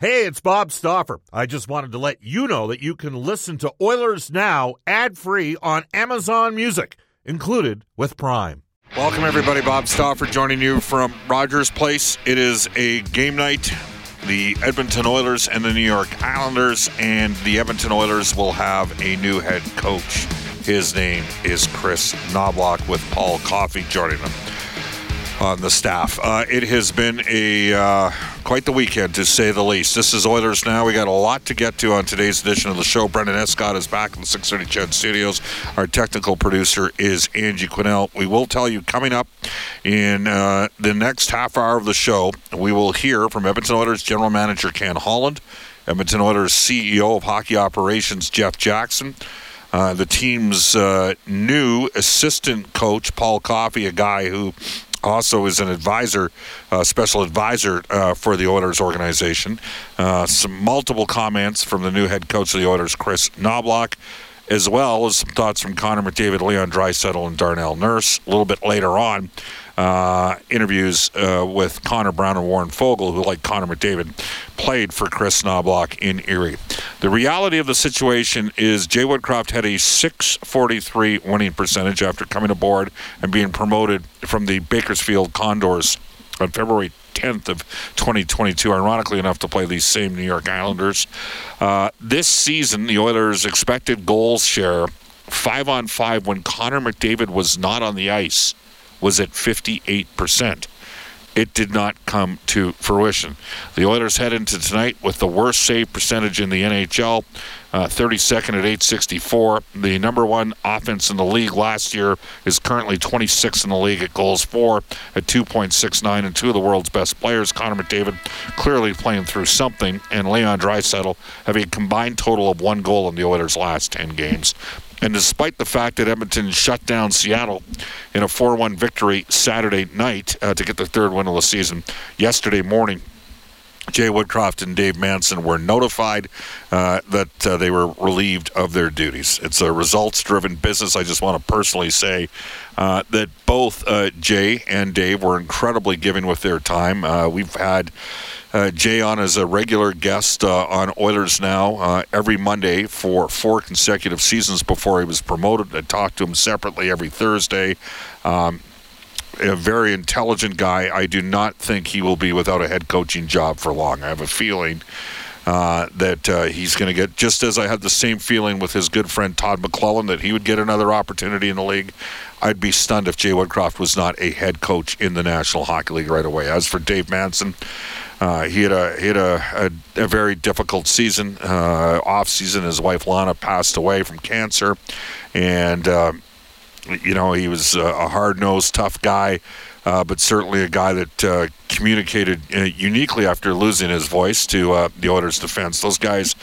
Hey, it's Bob Stauffer. I just wanted to let you know that you can listen to Oilers Now ad free on Amazon Music, included with Prime. Welcome, everybody. Bob Stauffer joining you from Rogers Place. It is a game night. The Edmonton Oilers and the New York Islanders, and the Edmonton Oilers will have a new head coach. His name is Kris Knoblauch, with Paul Coffey joining them on the staff. Uh, it has been a uh, quite the weekend to say the least. This is Oilers now. We got a lot to get to on today's edition of the show. Brendan Escott is back in the 630 CHED Studios. Our technical producer is Angie Quinnell. We will tell you coming up in uh, the next half hour of the show. We will hear from Edmonton Oilers general manager Ken Holland, Edmonton Oilers CEO of hockey operations Jeff Jackson. Uh, the team's uh, new assistant coach, Paul Coffey, a guy who also is an advisor, uh, special advisor uh, for the Oilers organization. Uh, some multiple comments from the new head coach of the Oilers, Kris Knoblauch, as well as some thoughts from Connor McDavid, Leon Draisaitl, and Darnell Nurse. A little bit later on, uh, interviews uh, with Connor Brown and Warren Foegele, who, like Connor McDavid, played for Kris Knoblauch in Erie. The reality of the situation is Jay Woodcroft had a 643 winning percentage after coming aboard and being promoted from the Bakersfield Condors on February 10th of 2022, ironically enough, to play these same New York Islanders. Uh, this season, the Oilers' expected goals share, five on five, when Connor McDavid was not on the ice, was at 58%. It did not come to fruition. The Oilers head into tonight with the worst save percentage in the NHL, uh, 32nd at 864. The number one offense in the league last year is currently 26th in the league at goals for at 2.69, and two of the world's best players, Connor McDavid, clearly playing through something, and Leon Draisaitl have a combined total of one goal in the Oilers' last 10 games. And despite the fact that Edmonton shut down Seattle in a 4 1 victory Saturday night uh, to get the third win of the season, yesterday morning, Jay Woodcroft and Dave Manson were notified uh, that uh, they were relieved of their duties. It's a results driven business. I just want to personally say uh, that both uh, Jay and Dave were incredibly giving with their time. Uh, we've had uh, Jay on as a regular guest on Oilers Now every Monday for four consecutive seasons before he was promoted. I talked to him separately every Thursday. Um, a very intelligent guy. I do not think he will be without a head coaching job for long. I have a feeling uh, that uh, he's going to get, just as I had the same feeling with his good friend Todd McClellan that he would get another opportunity in the league. I'd be stunned if Jay Woodcroft was not a head coach in the National Hockey League right away. As for Dave Manson, uh, he had a he had a, a, a very difficult season, uh, off season. His wife Lana passed away from cancer, and uh, you know, he was a hard nosed, tough guy, uh, but certainly a guy that uh, communicated uh, uniquely after losing his voice to the Oilers' defense. Those guys,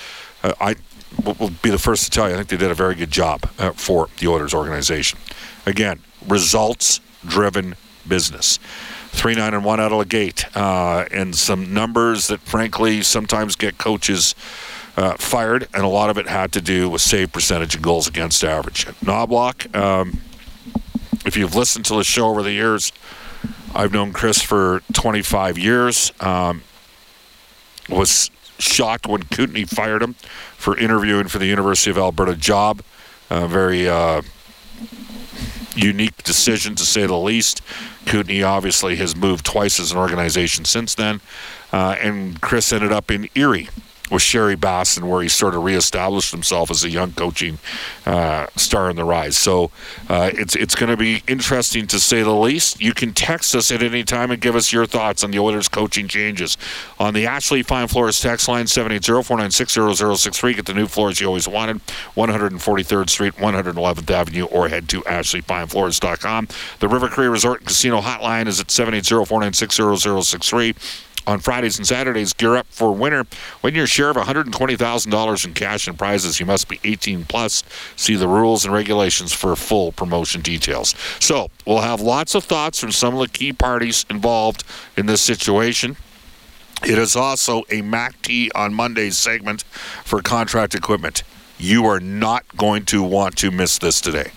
I will be the first to tell you, I think they did a very good job for the Oilers organization. Again, results driven business. Three nine and one out of the gate, and some numbers that frankly sometimes get coaches. Uh, fired, and a lot of it had to do with save percentage and goals against average. Knoblauch, um, if you've listened to the show over the years, I've known Kris for 25 years. Um, was shocked when Kootenay fired him for interviewing for the University of Alberta job. A very uh, unique decision, to say the least. Kootenay obviously has moved twice as an organization since then. Uh, and Kris ended up in Erie with Sherry Bassin, where he sort of reestablished himself as a young coaching uh, star in the rise. So uh, it's it's going to be interesting to say the least. You can text us at any time and give us your thoughts on the Oilers coaching changes on the Ashley Fine Floors text line 780-496-0063. Get the new floors you always wanted, 143rd Street, 111th Avenue, or head to ashleyfinefloors.com. The River Cree Resort Casino hotline is at 780-496-0063 on Fridays and Saturdays. Gear up for winter. Win your share of $120,000 in cash and prizes. You must be 18 plus. See the rules and regulations for full promotion details. So we'll have lots of thoughts from some of the key parties involved in this situation. It is also a Mac T on Mondays segment for contract equipment. You are not going to want to miss this today.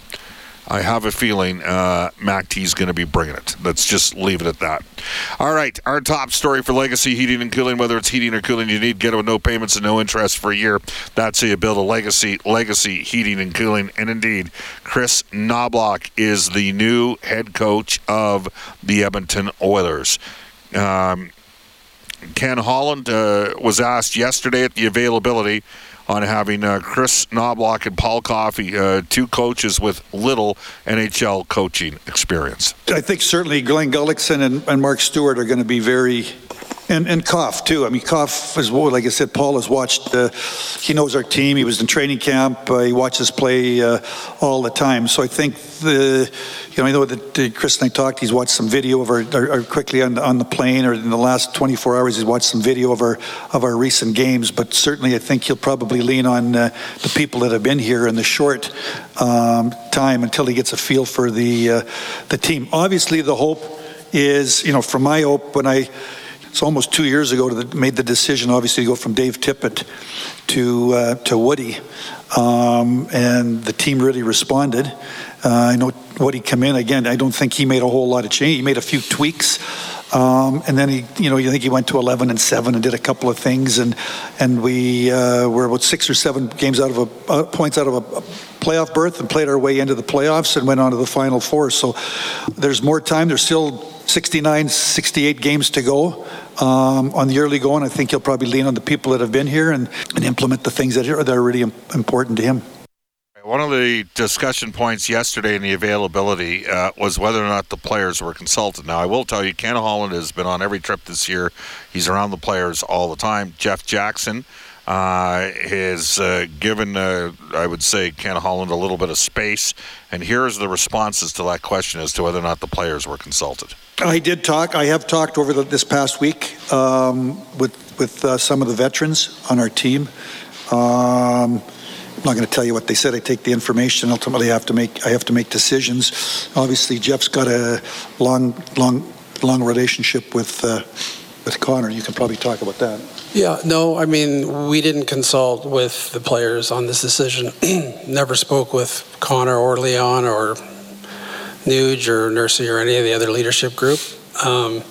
I have a feeling uh, Mac is going to be bringing it. Let's just leave it at that. All right, our top story for Legacy Heating and Cooling, whether it's heating or cooling you need, get it with no payments and no interest for a year. That's how you build a legacy. Legacy Heating and Cooling, and indeed, Kris Knoblauch is the new head coach of the Edmonton Oilers. Um, Ken Holland uh, was asked yesterday at the availability on having uh, Kris Knoblauch and Paul Coffey, uh, two coaches with little NHL coaching experience. I think certainly Glen Gulutzan and, and Mark Stuart are going to be very and and Koff too. I mean, Koff is like I said. Paul has watched. Uh, he knows our team. He was in training camp. Uh, he watches play uh, all the time. So I think the, you know, I know that uh, Kris and I talked. He's watched some video of our, our, our, quickly on the, on the plane, or in the last 24 hours, he's watched some video of our of our recent games. But certainly, I think he'll probably lean on uh, the people that have been here in the short um, time until he gets a feel for the uh, the team. Obviously, the hope is, you know, from my hope when I it's almost two years ago that made the decision, obviously, to go from Dave Tippett to uh, to Woody, um, and the team really responded. Uh, I know Woody come in again. I don't think he made a whole lot of change. He made a few tweaks. Um, and then he, you know, you think he went to 11 and seven and did a couple of things, and and we uh, were about six or seven games out of a uh, points out of a, a playoff berth and played our way into the playoffs and went on to the final four. So there's more time. There's still 69, 68 games to go um, on the early going. I think he'll probably lean on the people that have been here and, and implement the things that are, that are really important to him. One of the discussion points yesterday in the availability uh, was whether or not the players were consulted. Now, I will tell you, Ken Holland has been on every trip this year. He's around the players all the time. Jeff Jackson uh, has uh, given, uh, I would say, Ken Holland a little bit of space. And here's the responses to that question as to whether or not the players were consulted. I did talk. I have talked over the, this past week um, with with uh, some of the veterans on our team. Um, I'm not going to tell you what they said. I take the information. Ultimately, I have to make I have to make decisions. Obviously, Jeff's got a long, long, long relationship with uh, with Connor. You can probably talk about that. Yeah, no, I mean, we didn't consult with the players on this decision. Never spoke with Connor or Leon or Nuge or Nursey or any of the other leadership group. Um,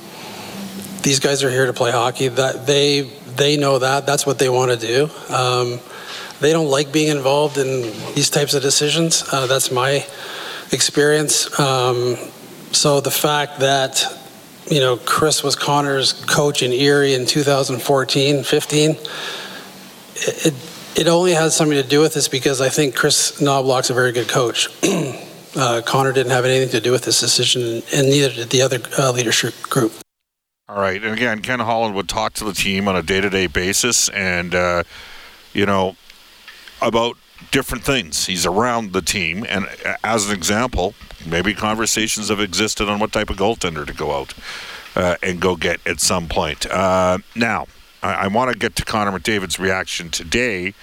these guys are here to play hockey. That they they know that. That's what they want to do. Um, they don't like being involved in these types of decisions. Uh, that's my experience. Um, so the fact that you know, Kris was Connor's coach in Erie in 2014, 15. It, it only has something to do with this because I think Kris Knoblauch's a very good coach. uh, Connor didn't have anything to do with this decision, and neither did the other uh, leadership group. All right, and again, Ken Holland would talk to the team on a day-to-day basis, and uh, you know about different things. He's around the team, and uh, as an example, maybe conversations have existed on what type of goaltender to go out uh, and go get at some point. Uh, now, I, I want to get to Connor McDavid's reaction today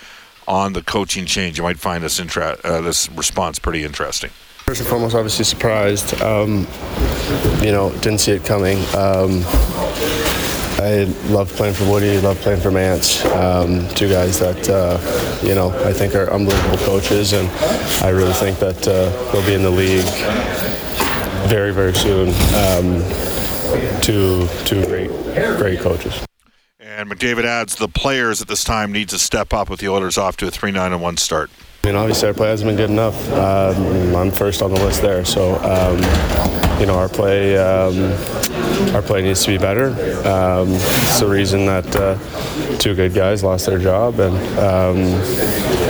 on the coaching change. You might find this intra- uh, this response pretty interesting. First and foremost, obviously surprised. Um, you know, didn't see it coming. Um, I love playing for Woody, love playing for Mance. Um, two guys that, uh, you know, I think are unbelievable coaches, and I really think that uh, they'll be in the league very, very soon. Um, two, two great, great coaches. And McDavid adds the players at this time need to step up with the Oilers off to a 3 9 1 start. I mean, obviously our play hasn't been good enough. Um, I'm first on the list there, so um, you know our play um, our play needs to be better. Um, it's the reason that uh, two good guys lost their job, and um,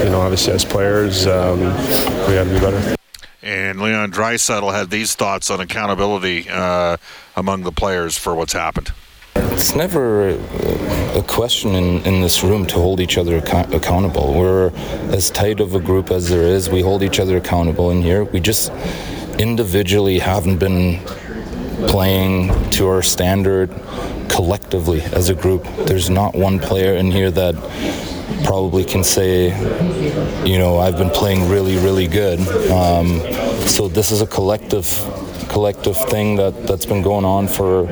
you know obviously as players um, we have to be better. And Leon Draisaitl had these thoughts on accountability uh, among the players for what's happened. It's never a question in, in this room to hold each other ac- accountable. We're as tight of a group as there is. We hold each other accountable in here. We just individually haven't been playing to our standard collectively as a group. There's not one player in here that probably can say, you know, I've been playing really, really good. Um, so this is a collective collective thing that that's been going on for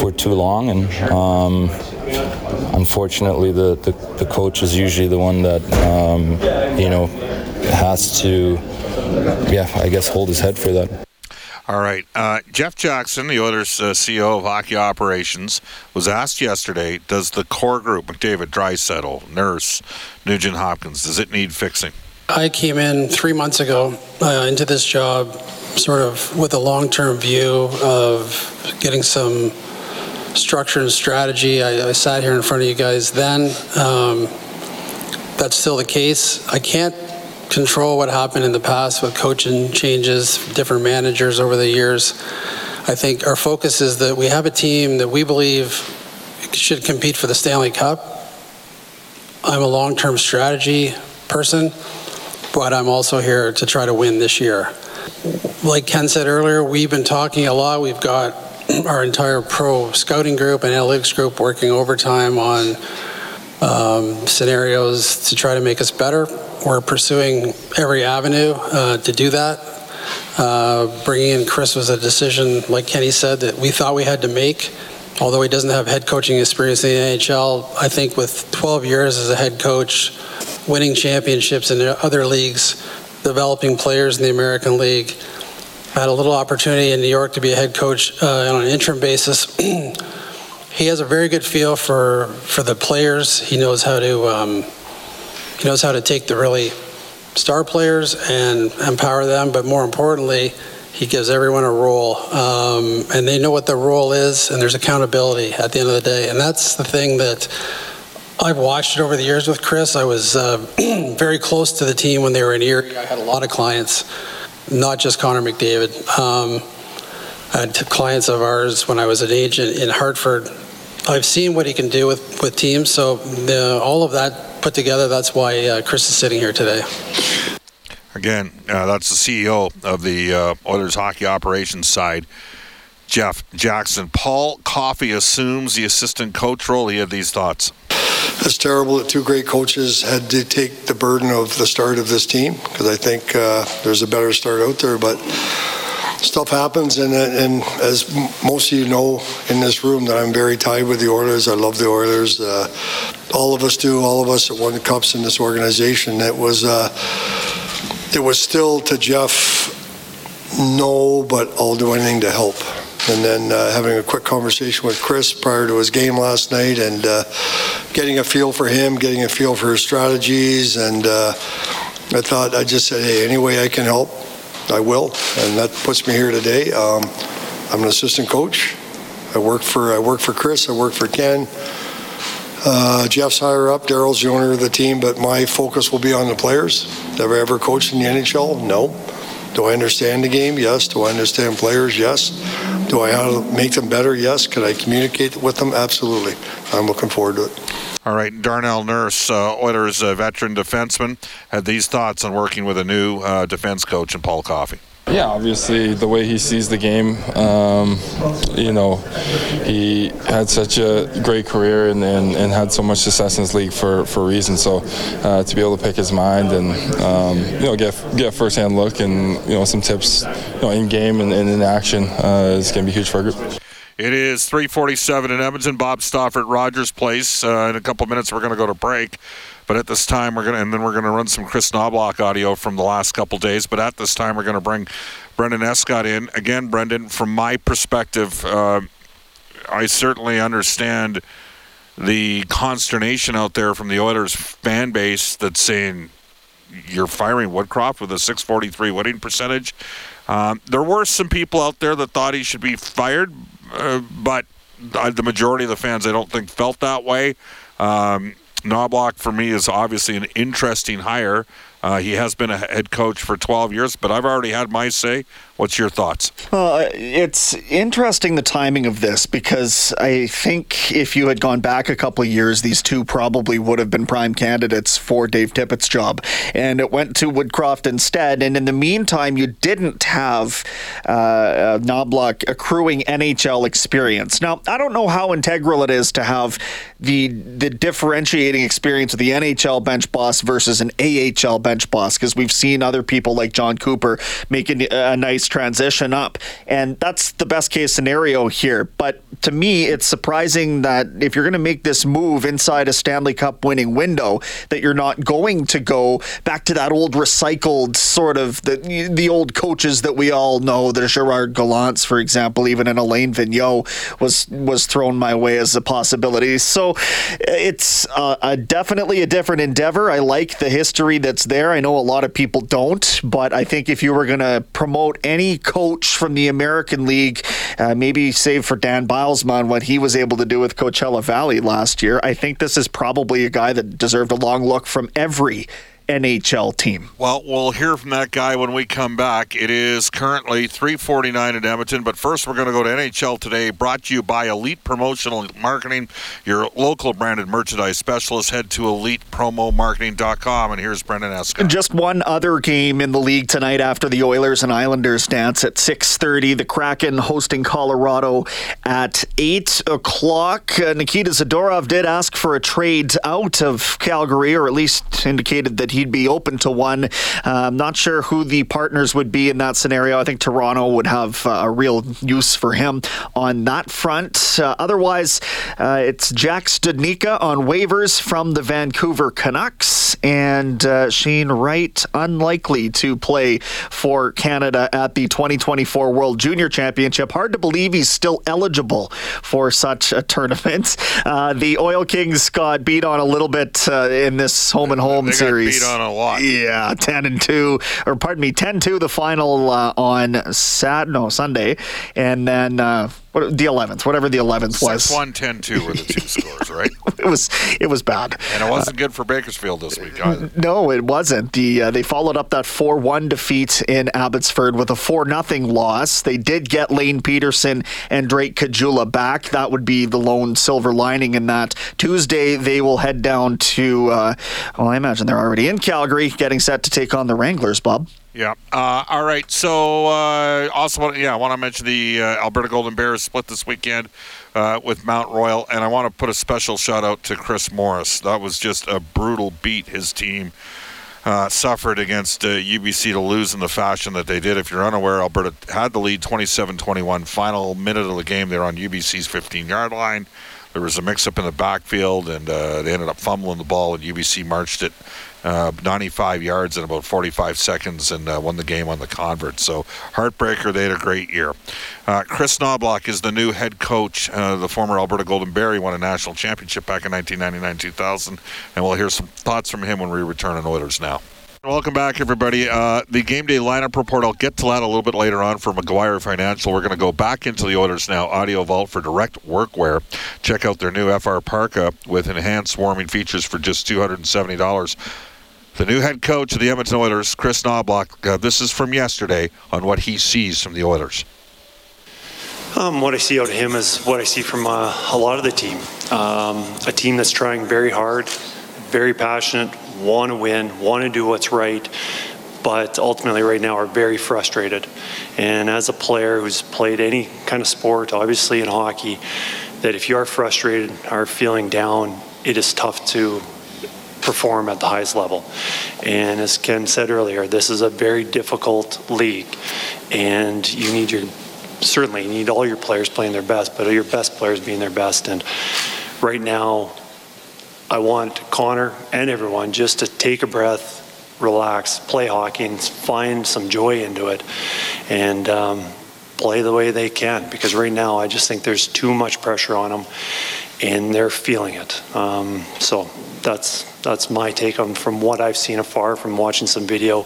for too long, and um, unfortunately, the, the, the coach is usually the one that um, you know has to yeah, I guess hold his head for that. All right. Uh, Jeff Jackson, the Oilers uh, CEO of hockey operations, was asked yesterday Does the core group, McDavid, Draisaitl, Nurse, Nugent Hopkins, does it need fixing? I came in three months ago uh, into this job sort of with a long term view of getting some structure and strategy. I, I, sat here in front of you guys then. Um, that's still the case. I can't control what happened in the past with coaching changes, different managers over the years. I think our focus is that we have a team that we believe should compete for the Stanley Cup. I'm a long term strategy person, but I'm also here to try to win this year. Like Ken said earlier, we've been talking a lot. We've got our entire pro scouting group and analytics group working overtime on um, scenarios to try to make us better. We're pursuing every avenue uh, to do that. Uh, bringing in Kris was a decision, like Kenny said, that we thought we had to make. Although he doesn't have head coaching experience in the NHL, I think with 12 years as a head coach, winning championships in other leagues, developing players in the American League, I had a little opportunity in New York to be a head coach uh, on an interim basis. he has a very good feel for for the players. He knows how to um, he knows how to take the really star players and empower them. But more importantly, he gives everyone a role, um, and they know what their role is, and there's accountability at the end of the day. And that's the thing that I've watched it over the years with Kris. I was uh, very close to the team when they were in Erie. I had a lot of clients not just Connor McDavid. Um, I had clients of ours when I was an agent in Hartford. I've seen what he can do with, with teams, so the, all of that put together, that's why uh, Kris is sitting here today. Again, uh, that's the CEO of the uh, Oilers hockey operations side, Jeff Jackson. Paul Coffey assumes the assistant coach role. He had these thoughts. It's terrible that two great coaches had to take the burden of the start of this team because I think uh, there's a better start out there. But stuff happens, and, and as most of you know in this room, that I'm very tied with the Oilers. I love the Oilers. Uh, all of us do. All of us that won cups in this organization. It was uh, it was still to Jeff. No, but I'll do anything to help and then uh, having a quick conversation with Kris prior to his game last night and uh, getting a feel for him, getting a feel for his strategies. And uh, I thought, I just said, hey, any way I can help, I will. And that puts me here today. Um, I'm an assistant coach. I work for I work for Kris. I work for Ken. Uh, Jeff's higher up. Daryl's the owner of the team, but my focus will be on the players. Have I ever coached in the NHL? No. Do I understand the game? Yes. Do I understand players? Yes. Do I how to make them better? Yes. Can I communicate with them? Absolutely. I'm looking forward to it. All right, Darnell Nurse, uh, Oilers uh, veteran defenseman, had these thoughts on working with a new uh, defense coach in Paul Coffey. Yeah, obviously the way he sees the game, um, you know, he had such a great career and, and, and, had so much success in this league for, for a reason. So uh, to be able to pick his mind and um, you know get get a first-hand look and you know some tips, you know, in game and, and in action uh, is going to be huge for our group. It is 347 in Edmonton. Bob Stauffer, Rogers Place. Uh, in a couple minutes, we're going to go to break. But at this time, we're going to, and then we're going to run some Kris Knoblauch audio from the last couple days. But at this time, we're going to bring Brendan Escott in. Again, Brendan, from my perspective, uh, I certainly understand the consternation out there from the Oilers fan base that's saying you're firing Woodcroft with a 643 winning percentage. Um, there were some people out there that thought he should be fired, uh, but uh, the majority of the fans, I don't think, felt that way. Um, Knoblauch for me is obviously an interesting hire. Uh, he has been a head coach for 12 years, but I've already had my say. What's your thoughts? Uh, it's interesting the timing of this because I think if you had gone back a couple of years, these two probably would have been prime candidates for Dave Tippett's job. And it went to Woodcroft instead. And in the meantime, you didn't have uh, Knoblauch accruing NHL experience. Now, I don't know how integral it is to have the, the differentiating experience of the NHL bench boss versus an AHL bench boss because we've seen other people like Jon Cooper making a nice transition up. And that's the best case scenario here. But to me, it's surprising that if you're going to make this move inside a Stanley Cup winning window, that you're not going to go back to that old recycled sort of the the old coaches that we all know. The Gerard Gallants, for example, even an Alain Vigneault was was thrown my way as a possibility. So it's uh, a, definitely a different endeavor. I like the history that's there. I know a lot of people don't, but I think if you were going to promote any coach from the American League, uh, maybe save for Dan Bylsma, what he was able to do with Coachella Valley last year, I think this is probably a guy that deserved a long look from every NHL team. Well, we'll hear from that guy when we come back. It is currently 3:49 in Edmonton, but first we're going to go to NHL today, brought to you by Elite Promotional Marketing, your local branded merchandise specialist. Head to elitepromomarketing.com, and here's Brendan Escott. Just one other game in the league tonight after the Oilers and Islanders dance at 6:30. The Kraken hosting Colorado at 8 o'clock. Uh, Nikita Zadorov did ask for a trade out of Calgary, or at least indicated that he'd be open to one. Uh, I'm not sure who the partners would be in that scenario. I think Toronto would have uh, a real use for him on that front. Uh, otherwise, uh, it's Jack Studnicka on waivers from the Vancouver Canucks and uh, Shane Wright unlikely to play for Canada at the 2024 World Junior Championship. Hard to believe he's still eligible for such a tournament. Uh, the Oil Kings got beat on a little bit in this home and home they series on a lot. Yeah, ten and two, or pardon me, 10-2 the final uh, on Sat no Sunday, and then uh, what, the eleventh, whatever the eleventh was. 1 10 2 were the two scores, right? it was it was bad, and it wasn't uh, good for Bakersfield this week either. No, it wasn't. The uh, they followed up that four one defeat in Abbotsford with a four nothing loss. They did get Lane Pederson and Drake Caggiula back. That would be the lone silver lining in that. Tuesday they will head down to. Uh, well, I imagine they're already in Calgary, getting set to take on the Wranglers. Bob. Yeah. Uh, all right. So uh, also, yeah, I want to mention the uh, Alberta Golden Bears split this weekend uh, with Mount Royal, and I want to put a special shout out to Chris Morris. That was just a brutal beat. His team uh, suffered against UBC uh, to lose in the fashion that they did. If you're unaware, Alberta had the lead 27-21. Final minute of the game, they're on UBC's 15-yard line. There was a mix-up in the backfield, and they ended up fumbling the ball, and UBC marched it uh, 95 yards in about 45 seconds and uh, won the game on the convert. So heartbreaker. They had a great year. Uh, Kris Knoblauch is the new head coach. Uh, the former Alberta Golden Bear won a national championship back in 1999-2000, and we'll hear some thoughts from him when we return on Oilers now. Welcome back, everybody. Uh, the game day lineup report, I'll get to that a little bit later on for McGuire Financial. We're going to go back into the Oilers now Audio Vault for direct workwear. Check out their new FR Parka with enhanced warming features for just $270. The new head coach of the Edmonton Oilers, Kris Knoblauch, uh, this is from yesterday on what he sees from the Oilers. Um, what I see out of him is what I see from uh, a lot of the team. Um, a team that's trying very hard, very passionate, want to win, want to do what's right, but ultimately right now are very frustrated. And as a player who's played any kind of sport, obviously in hockey, that if you are frustrated, are feeling down, it is tough to perform at the highest level. And as Ken said earlier, this is a very difficult league, and you need your certainly you need all your players playing their best, but your best players being their best. And right now, I want Connor and everyone just to take a breath, relax, play hockey, and find some joy into it, and. Um, play the way they can because right now I just think there's too much pressure on them and they're feeling it. Um, so that's that's my take on from what I've seen afar from watching some video.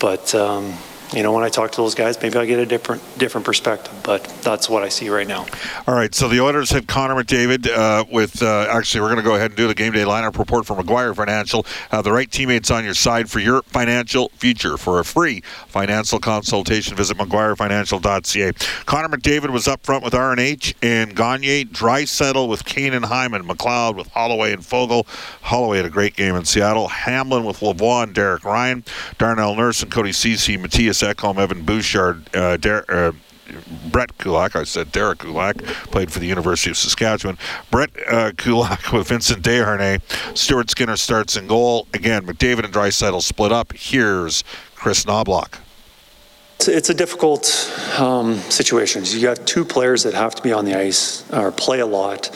But um, you know, when I talk to those guys, maybe I get a different different perspective. But that's what I see right now. All right. So the Oilers have Connor McDavid uh, with. Uh, actually, we're going to go ahead and do the game day lineup report for McGuire Financial. Uh, the right teammates on your side for your financial future. For a free financial consultation, visit McGuireFinancial.ca. Connor McDavid was up front with RNH and Gagner. Dry settle with Kane and Hyman. McLeod with Holloway and Foegele. Holloway had a great game in Seattle. Hamlin with Lavoie and Derek Ryan. Darnell Nurse and Cody Ceci. Mattias Ekholm, Evan Bouchard, uh, Der- uh, Brett Kulak. I said Derek Kulak played for the University of Saskatchewan. Brett uh, Kulak with Vincent Desharnais. Stuart Skinner starts in goal again. McDavid and Draisaitl split up. Here's Kris Knoblauch. It's a difficult um, situation. You got two players that have to be on the ice or play a lot,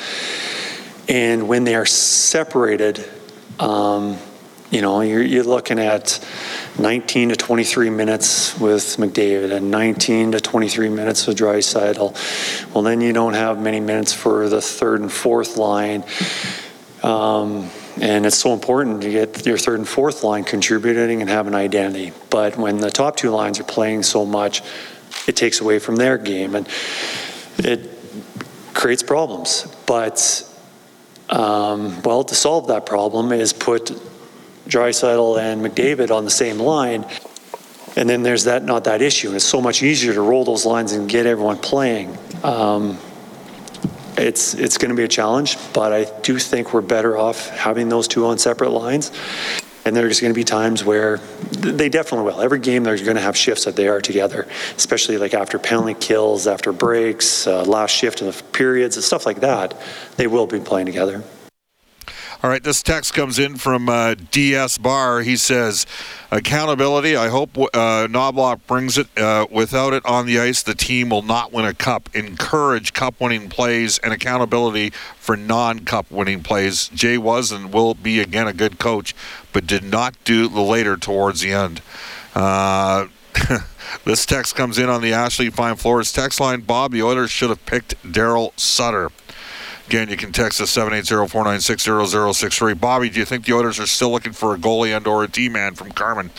and when they are separated, um, you know, you're, you're, looking at 19 to 23 minutes with McDavid and 19 to 23 minutes with Draisaitl. Well, then you don't have many minutes for the third and fourth line. Um, and it's so important to get your third and fourth line contributing and have an identity. But when the top two lines are playing so much, it takes away from their game and it creates problems. But um, well, to solve that problem is put Draisaitl and McDavid on the same line. And then there's that not that issue. It's so much easier to roll those lines and get everyone playing. Um, it's it's going to be a challenge, but I do think we're better off having those two on separate lines. And there's going to be times where they definitely will. Every game, they're going to have shifts that they are together, especially like after penalty kills, after breaks, uh, last shift in the periods, and stuff like that. They will be playing together. All right, this text comes in from uh, DS Bar. He says, accountability. I hope uh, Knoblauch brings it. Uh, without it on the ice, the team will not win a cup. Encourage cup winning plays and accountability for non cup winning plays. Jay was and will be again a good coach, but did not do the later towards the end. Uh, this text comes in on the Ashley Fine Floors text line. Bob, the Oilers should have picked Daryl Sutter. Again, you can text us 780-496-0063. Bobby, do you think the Oilers are still looking for a goalie and or a D-man from Carmen?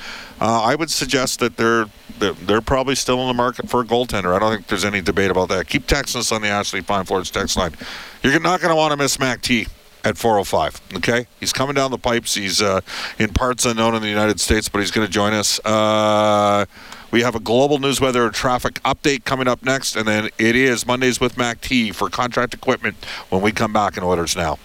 Uh, I would suggest that they're, they're probably still in the market for a goaltender. I don't think there's any debate about that. Keep texting us on the Ashley Fine Floors text line. You're not going to want to miss Mac T at 405. Okay, he's coming down the pipes. He's uh, in parts unknown in the United States, but he's going to join us. Uh, we have a global news weather traffic update coming up next, and then it is Mondays with Mac T for contract equipment when we come back in Oilers Now.